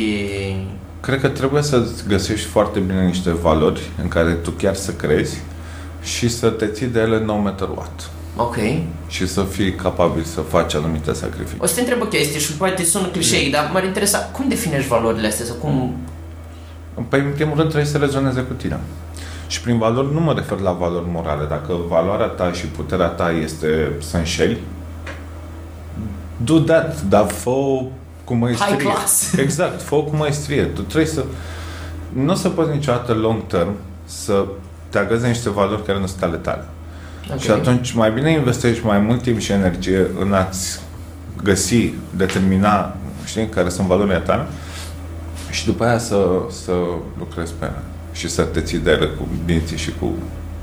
Cred că trebuie să găsești foarte bine niște valori în care tu chiar să crezi și să te ții de ele no matter what. Ok. Și să fii capabil să faci anumite sacrificii. O să te întreb o chestie și poate sună clișei, dar m-ar interesa cum definești valorile astea sau cum... Păi, în primul rând, trebuie să rezoneze cu tine. Și prin valori nu mă refer la valori morale. Dacă valoarea ta și puterea ta este să înșeli, do that, dar fă cu măestrie. High class. Exact, fă cu măestrie. Tu trebuie să... Nu o să poți niciodată long term să te agăzi de niște valori care nu sunt ale tale. Ok. Și atunci mai bine investești mai mult timp și energie în a-ți găsi, determina, știi, care sunt valorile tale și după aia să, să lucrezi pe ele și să te ții de ele cu dinții și cu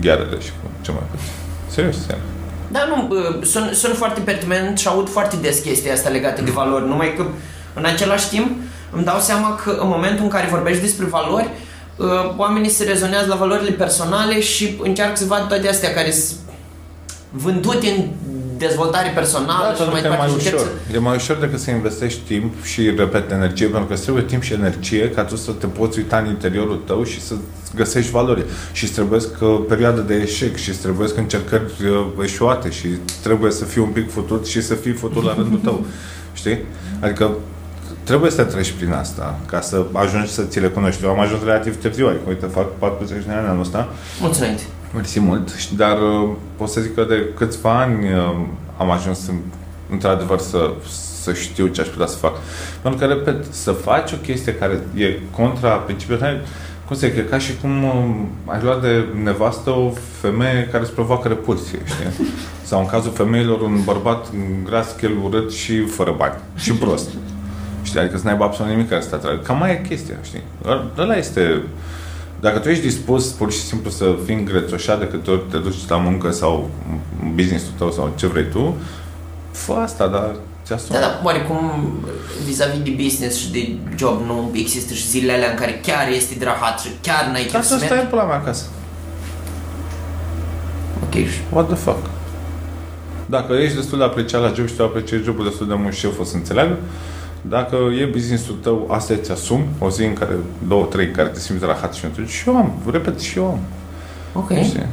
ghearele și cu ce mai puțin. Serios, serios. Da, nu, bă, sunt, sunt foarte pertinent și aud foarte des chestia asta legată de valori, numai că în același timp îmi dau seama că în momentul în care vorbești despre valori, uh, oamenii se rezonează la valorile personale și încearcă să vadă toate astea care sunt vândute în dezvoltare personală Da, și pentru mai că e mai departe. și ușor. încep E mai ușor decât să investești timp și, repet, energie, pentru că îți trebuie timp și energie ca tu să te poți uita în interiorul tău și să găsești valori. Și îți trebuie că perioadă de eșec și îți trebuie că încercări uh, eșuate și trebuie să fii un pic futut și să fii futut la rândul tău. Știi? Adică trebuie să treci prin asta ca să ajungi să ți le cunoști. Eu am ajuns relativ târziu, adică, uite, fac 40 de ani anul ăsta Mulți înainte. Mersi mult, Și- dar uh, pot să zic că de câțiva ani uh, am ajuns în, într-adevăr să, să știu ce aș putea să fac. Pentru că, repet, să faci o chestie care e contra principiului tău, cum să zic, e ca și cum uh, ai luat de nevastă o femeie care îți provoacă repulsie, știi? Sau în cazul femeilor un bărbat gras, chel urât și fără bani. Și prost. Știi? Adică să n-aibă absolut nimic care să te atragă. Cam mai e chestia, știi? Ăla este dacă tu ești dispus pur și simplu să fii îngrețoșat de câte ori te duci la muncă sau în business-ul tău sau ce vrei tu, fă asta, dar ți-asumi. Da, da, oarecum vis-a-vis de business și de job nu există și zilele alea în care chiar este de rahat și chiar n-ai chef Ca să să mergi. stai pe la mea acasă. Ok, și What the fuck? Dacă ești destul de apreciat la job și tu apreciezi jobul destul de mult și eu o să înțeleagă, dacă e business-ul tău, asta îți asumi, o zi în care, două, trei, în care te simți rahat și atunci și eu am, repet, și eu am. ok. Știi?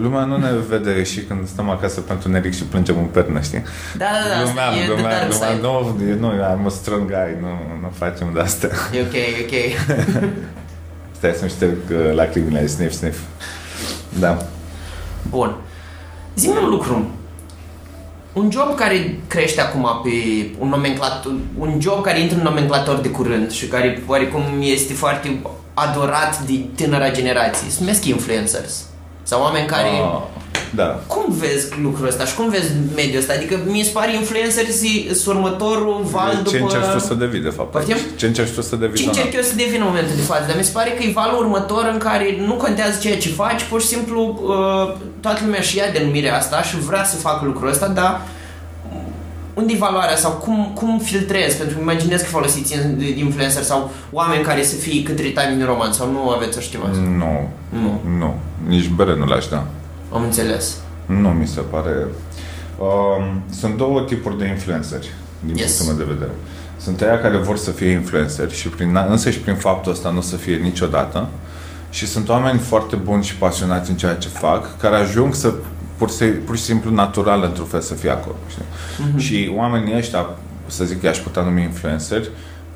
Lumea nu ne vede și când stăm acasă pentru neric și plângem în pernă, știi? Da, da, da, asta Lumea, e the lumea, dark lumea, side. nu, nu, I'm a strong guy, nu, nu facem de asta. E ok, e ok. Stai să-mi șterg uh, lacrimile, sniff, sniff. Da. Bun. Zi-mi un lucru. Un job care crește acum pe un nomenclator, un job care intră în nomenclator de curând și care oarecum este foarte adorat de tânăra generație. Se numesc influencers. Sau oameni care... Ah, da. Cum vezi lucrul ăsta și cum vezi mediul ăsta? Adică mi se pare influencers sunt următorul val după... Ce încerci tu să devii, de fapt? Poftim? Ce încerci tu să devii? Ce Dona? încerc eu să devin în momentul de față, dar mi se pare că e valul următor în care nu contează ceea ce faci, pur și simplu uh, toată lumea și ia denumirea asta și vrea să facă lucrul ăsta, dar unde e valoarea sau cum, cum filtrezi? Pentru că imaginez că folosiți in- influencer sau oameni care să fie către Time New Roman sau nu aveți așa ceva. Nu, Nu, nu. Nici bere nu l-aș da. Am înțeles. Nu mi se pare... Um, sunt două tipuri de influenceri, din Yes. punctul meu de vedere. Sunt aia care vor să fie influenceri și prin, însă și prin faptul ăsta nu o să fie niciodată. Și sunt oameni foarte buni și pasionați în ceea ce fac, care ajung să pur, și, pur și simplu natural într-un fel să fie acolo. Știi? Mhm. Și oamenii ăștia, să zic că i-aș putea numi influenceri,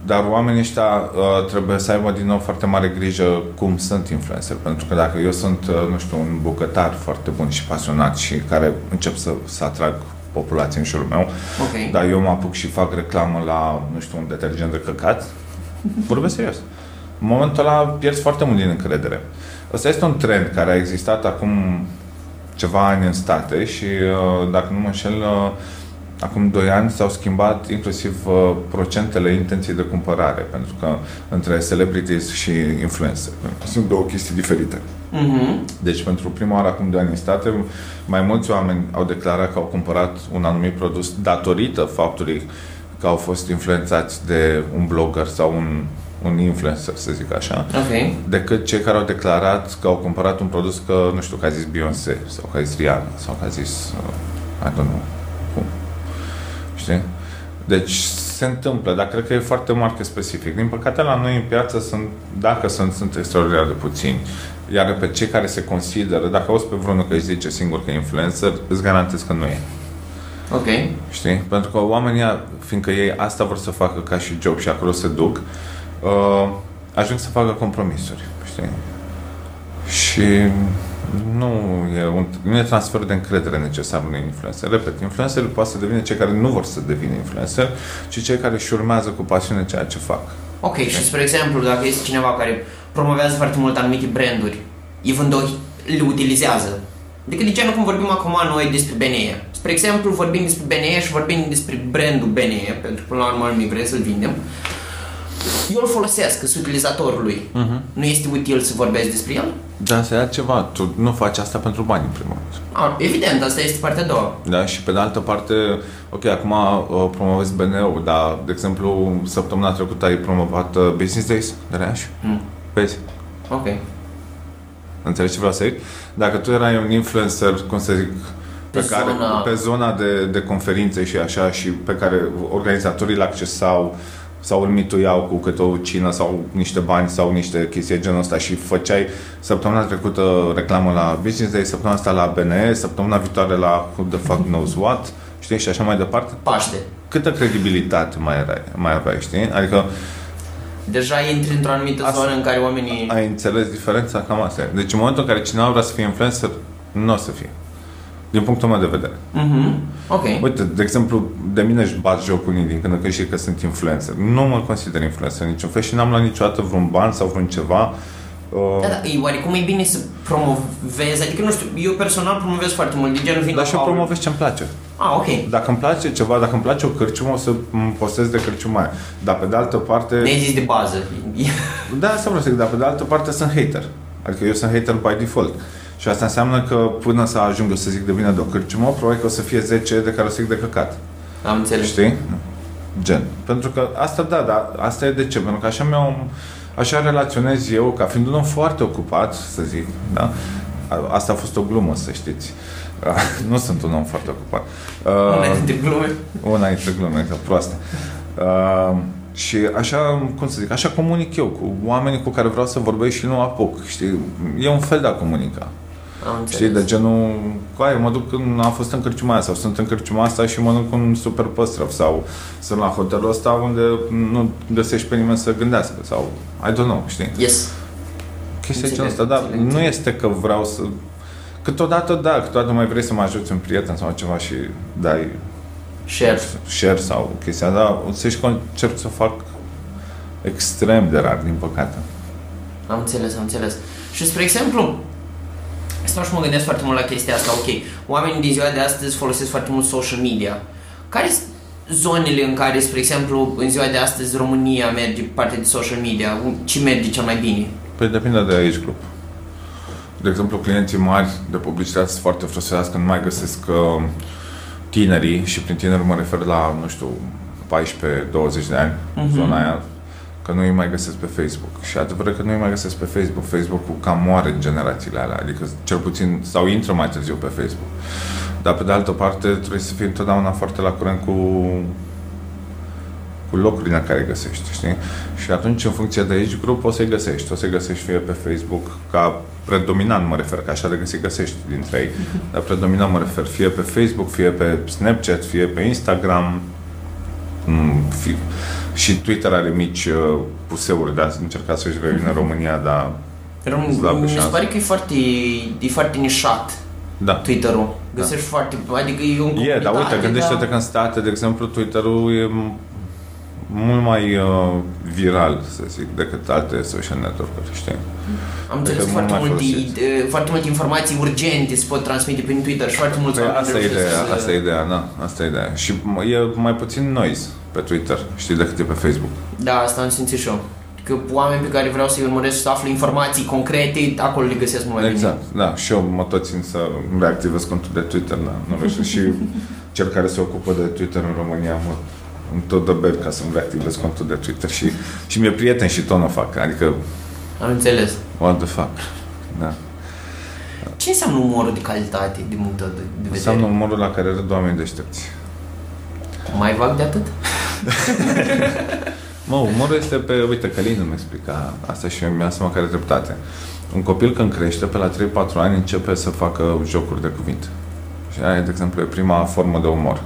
dar oamenii ăștia uh, trebuie să aibă din nou foarte mare grijă cum sunt influenceri. Pentru că dacă eu sunt, uh, nu știu, un bucătar foarte bun și pasionat și care încep să, să atrag populație în jurul meu, Ok. dar eu mă apuc și fac reclamă la, nu știu, un detergent de căcat, Vorbesc serios. În momentul ăla pierzi foarte mult din încredere. Ăsta este un trend care a existat acum ceva ani în state și, uh, dacă nu mă înșel, uh, acum 2 ani s-au schimbat inclusiv uh, procentele intenției de cumpărare, pentru că între celebrities și influencer. Sunt două chestii diferite. Mhm. Deci, pentru prima oară acum 2 ani în state, mai mulți oameni au declarat că au cumpărat un anumit produs datorită faptului că au fost influențați de un blogger sau un, un influencer, să zic așa, Ok. decât cei care au declarat că au cumpărat un produs că, nu știu, că a zis Beyoncé sau că a zis Rihanna sau că a zis, uh, I don't know, cum. Știi? Deci se întâmplă, dar cred că e foarte market specific. Din păcate, la noi în piață sunt, dacă sunt, sunt extraordinar de puțini. Iar pe cei care se consideră, dacă auzi pe vreunul că își zice singur că e influencer, îți garantez că nu e. Ok. Știi? Pentru că oamenii, fiindcă ei asta vor să facă ca și job și acolo se duc, uh, ajung să facă compromisuri. Știi? Și nu e, un, nu e transfer de încredere necesar unui influencer. Repet, influencer poate să devină cei care nu vor să devină influencer, ci cei care își urmează cu pasiune ceea ce fac. Ok, și spre exemplu, dacă este cineva care promovează foarte mult anumite branduri, even though le utilizează, Adică de genul cum vorbim acum noi despre BNE. Spre exemplu, vorbim despre BNE și vorbim despre brandul BNE, pentru că până la urmă noi vrem să-l vindem. Eu îl folosesc, sunt utilizatorul lui. Mhm. Nu este util să vorbesc despre el? Dar să ia ceva. Tu nu faci asta pentru bani, în primul rând. Ah, evident, asta este partea a doua. Da? Și pe de altă parte, ok, acum uh, promovezi BNU, dar, de exemplu, săptămâna trecută ai promovat uh, Business Days de Reaș. Mm. Vezi? Ok. Înțelegi ce vreau să zic? Dacă tu erai un influencer, cum să zic, pe, Pe care, zona- pe zona de, de conferințe și așa și pe care organizatorii le accesau sau îl mituiau cu câte o cină sau niște bani sau niște chestii de genul ăsta și făceai săptămâna trecută reclamă la Business Day, săptămâna asta la BNE, săptămâna viitoare la Who the fuck knows what, știi, și așa mai departe. Paște. Câtă credibilitate mai, erai, mai aveai, știi? Adică Deja intri într-o anumită Asta- zonă în care oamenii... ai înțeles diferența? Cam asta e. Deci în momentul în care cineva vrea să fie influencer, nu o să fie. Din punctul meu de vedere. Mhm. Ok. Uite, de exemplu, de mine își bat joc unii din când în când și că sunt influencer. Nu mă consider influencer în niciun fel și n-am luat niciodată vreun ban sau vreun ceva. Uh, Da, da, e, oarecum e bine să promovezi, adică nu știu, eu personal promovez foarte mult, de genul vin dar la și eu Paul. promovez ce-mi place. Ah, ok. Dacă îmi place ceva, dacă îmi place o cârciumă, o să îmi postez de cârciuma aia. Dar pe de altă parte... Ne-ai zis de bază. Da, asta vreau să zic, dar pe de altă parte sunt hater. Adică eu sunt hater by default. Și asta înseamnă că până să ajung eu să zic de vină de o cârciumă, probabil că o să fie 10 de care o să zic de căcat. Am înțeles. Știi? Gen. Pentru că asta da, dar asta e de ce? Pentru că așa mi-au așa relaționez eu, ca fiind un om foarte ocupat, să zic, da? A- Asta a fost o glumă, să știți. Nu sunt un om foarte ocupat. Una Uh, dintre glume. una dintre glume, că proastă. Uh, și așa, cum să zic, așa comunic eu cu oamenii cu care vreau să vorbesc și nu apuc, știi? E un fel de a comunica. Am Știi, înțeles. de genul, cu aia, mă duc când am fost în cârciuma aia sau sunt în cârciuma asta și mănânc un super păstrăv sau sunt la hotelul ăsta unde nu găsești pe nimeni să gândească sau I don't know, știi? Yes. Chestia genul Înțeleg, ăsta, dar înțeleg, nu înțeleg. este că vreau să... Câteodată da, câteodată mai vrei să mă ajuți un prieten sau ceva și dai Share. share sau chestia, dar o să-și încerc să o fac extrem de rar, din păcate. Am înțeles, am înțeles. Și spre exemplu, stau și mă gândesc foarte mult la chestia asta, ok, oamenii din ziua de astăzi folosesc foarte mult social media. Care sunt zonele în care, spre exemplu, în ziua de astăzi România merge pe partea de social media? Ce merge cel mai bine? Păi depinde de aici grup. De exemplu, clienții mari de publicitate sunt foarte frustrați când nu mai găsesc uh, tinerii și prin tineri mă refer la, nu știu, 14-20 de ani, Mhm. zona aia, că nu îi mai găsesc pe Facebook. Și adevărat că nu îi mai găsesc pe Facebook. Facebook-ul cam moare în generațiile alea, adică cel puțin, sau intră mai târziu pe Facebook. Dar pe de altă parte trebuie să fii întotdeauna foarte la curent cu cu locurile în care îi găsești, știi? Și atunci, în funcție de aici grup, o să-i găsești. O să-i găsești fie pe Facebook, ca predominant mă refer, că așa de găsit găsești dintre ei, dar predominant mă refer fie pe Facebook, fie pe Snapchat, fie pe Instagram, mm, fi, și Twitter are mici uh, puseuri, dar încerca să-și revină în România, dar Rom- Slab pe mi se șansă. pare că e foarte, e foarte nișat da. Twitter-ul. Găsești foarte, adică e un E, dar uite, comunitate, gândește-te dar- că în state, de exemplu, Twitter-ul e mult mai uh, viral, să zic, decât alte social network-uri, știi? Am înțeles Adică foarte, mult mai multe, folosiți. ide- foarte multe informații urgente se pot transmite prin Twitter și foarte mulți Păi oameni asta e reușesc ideea, să- asta e ideea, da, asta e ideea. Și m- e mai puțin noise pe Twitter, știi, decât e pe Facebook. Da, asta am simțit și eu. Că oameni pe care vreau să-i urmăresc să aflu informații concrete, acolo le găsesc mult mai bine. Exact, da. Și eu mă tot țin să îmi reactivez contul de Twitter, da. Nu vreau și cel care se ocupă de Twitter în România mă îmi tot dă ber ca să-mi reactivez contul de Twitter și, și mi-e prieten și tot nu o fac. Adică, Am înțeles. what the fuck. Da. Ce înseamnă umorul de calitate din punctul de, de vedere? Înseamnă umorul la care râd oameni deștepți. Mai vag de atât? Mă, umorul este pe... Uite, Călin îmi explica asta și mi-a seama care are dreptate. Un copil când crește, pe la 3-4 ani, începe să facă jocuri de cuvinte. Și aia, de exemplu, e prima formă de umor.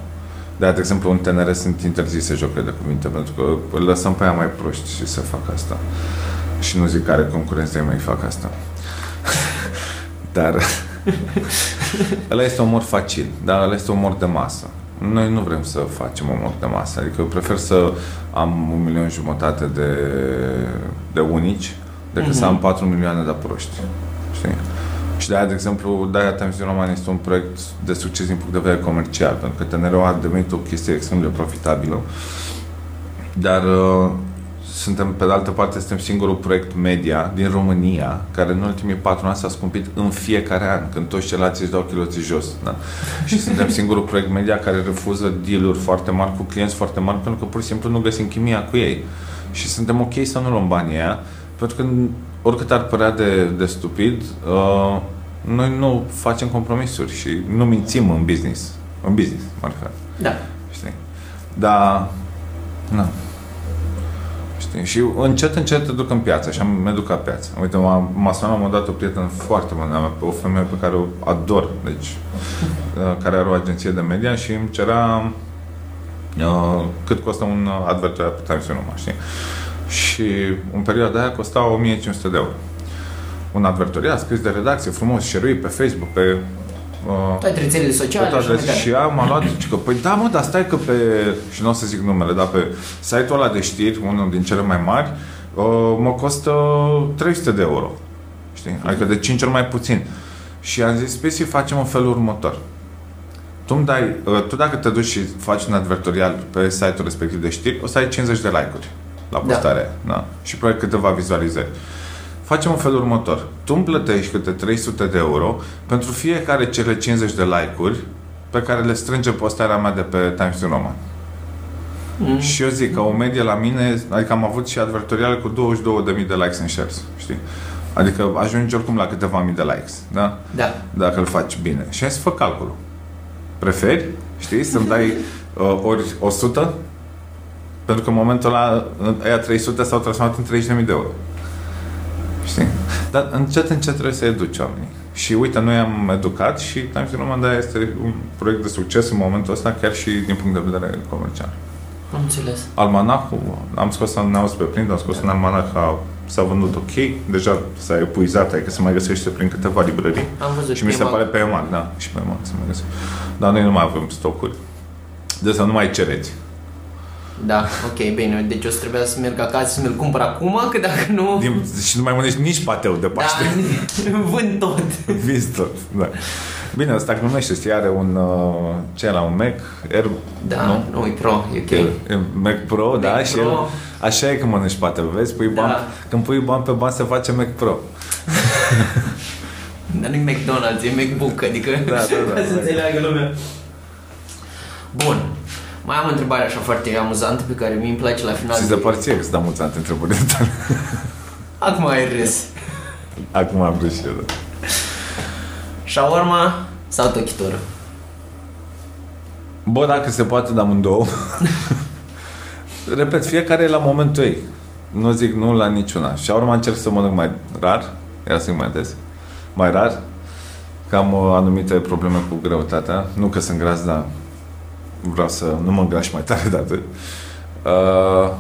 de de exemplu, în TNR sunt interzise jocurile de cuvinte, pentru că îl lăsăm pe aia mai proști și să facă asta. Și nu zic care concurență mai fac asta. Dar ăla este umor facil, dar ăla este umor de masă. Noi nu vrem să facem umor de masă, adică eu prefer să am un milion jumătate de, de unici decât mm-hmm. să am 4 milioane de proști. Știi? Și de aia, de exemplu, de-aia Times New Roman este un proiect de succes din punct de vedere comercial, pentru că TNR a devenit o chestie extrem de profitabilă. Dar uh, suntem, pe de altă parte, suntem singurul proiect media din România care în ultimii patru ani s-a scumpit în fiecare an, când toți ceilalți își dau chiloții jos. Da? Și suntem singurul proiect media care refuză deal-uri foarte mari cu clienți foarte mari pentru că pur și simplu nu găsim chimia cu ei. Și suntem ok să nu luăm banii aia, pentru că oricât ar părea de, de stupid, uh, noi nu facem compromisuri și nu mințim în business. În business, marcat. Da. Știi? Dar, nu. Știi? Și încet, încet te duc în piață și am educat piața. Uite, m-a, m-a sunat la un moment dat o prietenă foarte bună, o femeie pe care o ador, deci, uh, care are o agenție de media și îmi cerea uh, cât costă un advertorial pe Times New Roman, știi? Și în perioada aia costa 1500 de euro. Un advertorial scris de redacție, frumos, share pe Facebook, pe Uh, toate rețelele sociale toate și mai și ea m-a luat și că, păi da mă, dar stai că pe, și nu o să zic numele, dar pe site-ul ăla de știri, unul din cele mai mari, uh, mă costă 300 de euro. Știi? Adică de 5 ori mai puțin. Și am zis, Spesi, facem în felul următor. Tu, îmi dai, uh, tu dacă te duci și faci un advertorial pe site-ul respectiv de știri, o să ai 50 de like-uri la postarea da. da. Și probabil câteva vizualizări facem în felul următor. Tu îmi plătești câte 300 de euro pentru fiecare cele 50 de like-uri pe care le strânge postarea mea de pe Times New Roman. Mm. Și eu zic că o medie la mine, adică am avut și advertoriale cu 22.000 de likes în shares, știi? Adică ajungi oricum la câteva mii de likes, da? Da. Dacă îl faci bine. Și ai să fă calculul. Preferi, știi, să-mi dai uh, ori 100? Pentru că în momentul ăla, aia 300 s-au transformat în 30.000 de euro. Știi? Dar încet, încet trebuie să educi oamenii. Și uite, noi am educat și Times New Roman da, este un proiect de succes în momentul ăsta, chiar și din punct de vedere comercial. Am înțeles. Almanacul, am scos un neauz pe print, am scos un almanac, s-a vândut ok, deja s-a epuizat, adică se mai găsește prin câteva librării. Am văzut și mi se pare pe EMAG, da, și pe EMAG se mai găsește. Dar noi nu mai avem stocuri. De să nu mai cereți. Da, ok, bine. Deci o să trebuia să merg acasă să mi-l cumpăr acum, că dacă nu... Din, și nu mai mănânci nici pateu de Paște. Da, vând tot. Vinzi tot, da. Bine, ăsta glumește, știi, are un, uh, ce la un Mac Air, Da, nu, nu e Pro, e ok. E, e Mac Pro, Mac da, Pro. și el, așa e când mănânci pateu, vezi? Pui bani, Da. când pui bani pe bani se face Mac Pro. Dar nu e McDonald's, e MacBook, adică Da, da, da, ca să da. înțeleagă lumea. Bun. Mai am o întrebare așa foarte amuzantă pe care mi îmi place la final. Și se par ție că sunt amuzante întrebările tale. Acum ai râs. Acum am vrut și eu, da. Shawarma sau tochitură? Bă, dacă se poate de amândouă. Repet, fiecare e la momentul ei. Nu zic nu la niciuna. Și urma încerc să mănânc mai rar, iar să mai des, mai rar, că am uh, anumite probleme cu greutatea. Nu că sunt gras, dar vreau să nu mă îngraș mai tare de atât. Uh,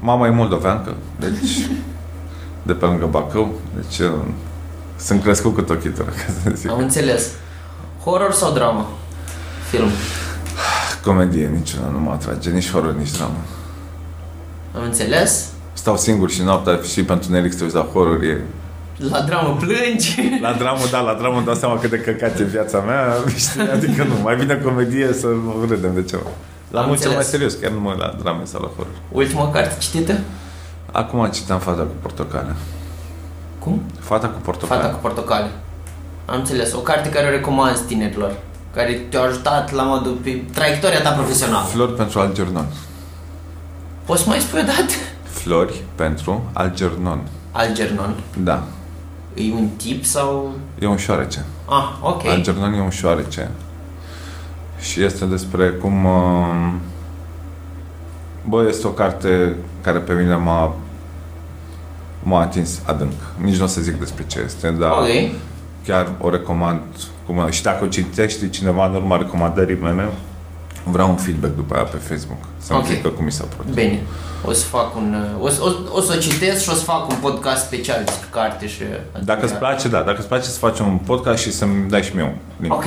mama e moldoveancă, deci de pe lângă Bacău, deci uh, sunt crescut cu tochitură, ca să zic. Am înțeles. Horror sau dramă? Film. Comedie niciuna nu mă atrage, nici horror, nici dramă. Am înțeles? Stau singur și noaptea și pentru Nelix te uiți la horror e... La dramă plângi? La dramă, da, la dramă îmi dau seama cât de căcat e viața mea, știi? Adică nu, mai bine comedie să râdem de ceva. La Am mult cel mai înțeles. serios, chiar nu mă uit la drame sau la horror. Ultima carte citită? Acum citam Fata cu portocale. Cum? Fata cu portocale. Fata cu portocale. Am înțeles. O carte care o recomanzi tinerilor. Care te-a ajutat la modul pe traiectoria ta profesională. Flori pentru Algernon. Poți să mai spui o dată? Flori pentru Algernon. Algernon. Da. E un tip sau... E un șoarece. Ah, ok. Algernon e un șoarece. Și este despre cum... uh, Bă, este o carte care pe mine m-a m-a atins adânc. Nici nu o să zic despre ce este, dar Ok. chiar o recomand. Cum, și dacă o citește cineva în urma recomandării mele, vreau un feedback după aia pe Facebook. Să-mi Ok. zică cum mi s-a părut. Bine. O să fac un... uh, O, să- o, o să o citesc și o să fac un podcast special despre carte și... Dacă îți place, da, dacă îți place să facem un podcast și să-mi dai și mie un link. Ok.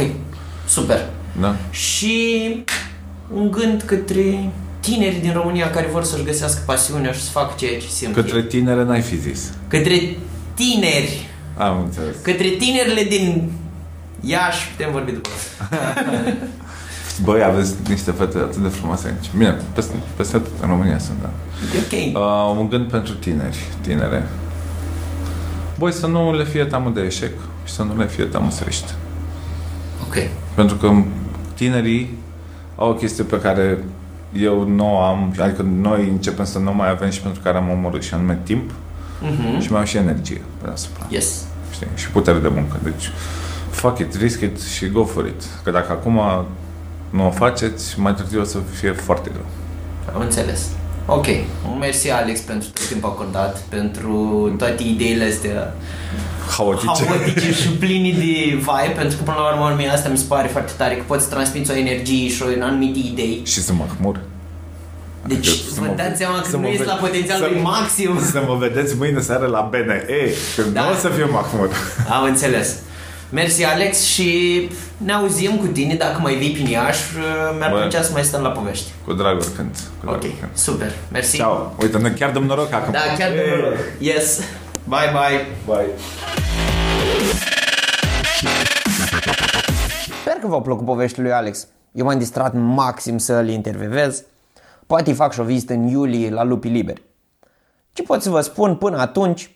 Super. Da? Și un gând către tinerii din România care vor să-și găsească pasiunea și să facă ceea ce simt Către ei. tinere n-ai fi zis. Către tineri. Am înțeles. Către tinerile din Iași, putem vorbi după asta. Băi, aveți niște fete atât de frumoase aici. Bine, peste, peste tot în România sunt, da. E ok. Uh, un gând pentru tineri, tinere. Băi, să nu le fie teamă de eșec și să nu le fie teamă să riște. Ok. Pentru că tinerii au o chestie pe care eu nu o am, adică noi începem să nu mai avem și pentru care am omorât și anume timp Mhm. și mai au și energie pe deasupra. Yes. Știi? Și putere de muncă. Deci, fuck it, risk it și go for it. Că dacă acum nu o faceți, mai târziu o să fie foarte greu. Am înțeles. Ok. Mersi, Alex, pentru tot timpul acordat, pentru toate ideile astea Haotice. haotice și pline de vibe, pentru că până la urmă mie asta mi se pare foarte tare, că poți transmiți o energie și o anumite idei. Și să mă hmur. Deci Adică să vă mă- dați seama că să nu mă ești ve- la potențialul să- lui maxim. Să mă vedeți mâine seară la BNE, când Da. nu o să fiu mahmur. Am înțeles. Mersi, Alex, și ne auzim cu tine dacă mai vii prin Iași. Mi-ar Bă. plăcea să mai stăm la povești. Cu drag oricând. Cu drag Ok, oricând. super. Mersi. Ciao. Uite, ne chiar dăm noroc acum. Da, chiar de Hey. noroc. Yes. Bye, bye. Bye. Sper că v-au plăcut poveștile lui Alex. Eu m-am distrat maxim să îl intervievez. Poate îi fac și o vizită în iulie la Lupii Liberi. Ce pot să vă spun până atunci?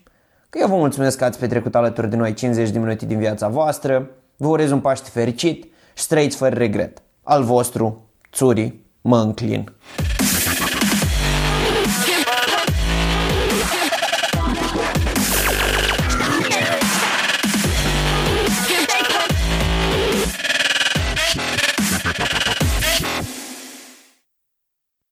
Că eu vă mulțumesc că ați petrecut alături de noi 50 de minute din viața voastră. Vă urez un Paște fericit și să trăiți fără regret. Al vostru, Țuri, mă înclin.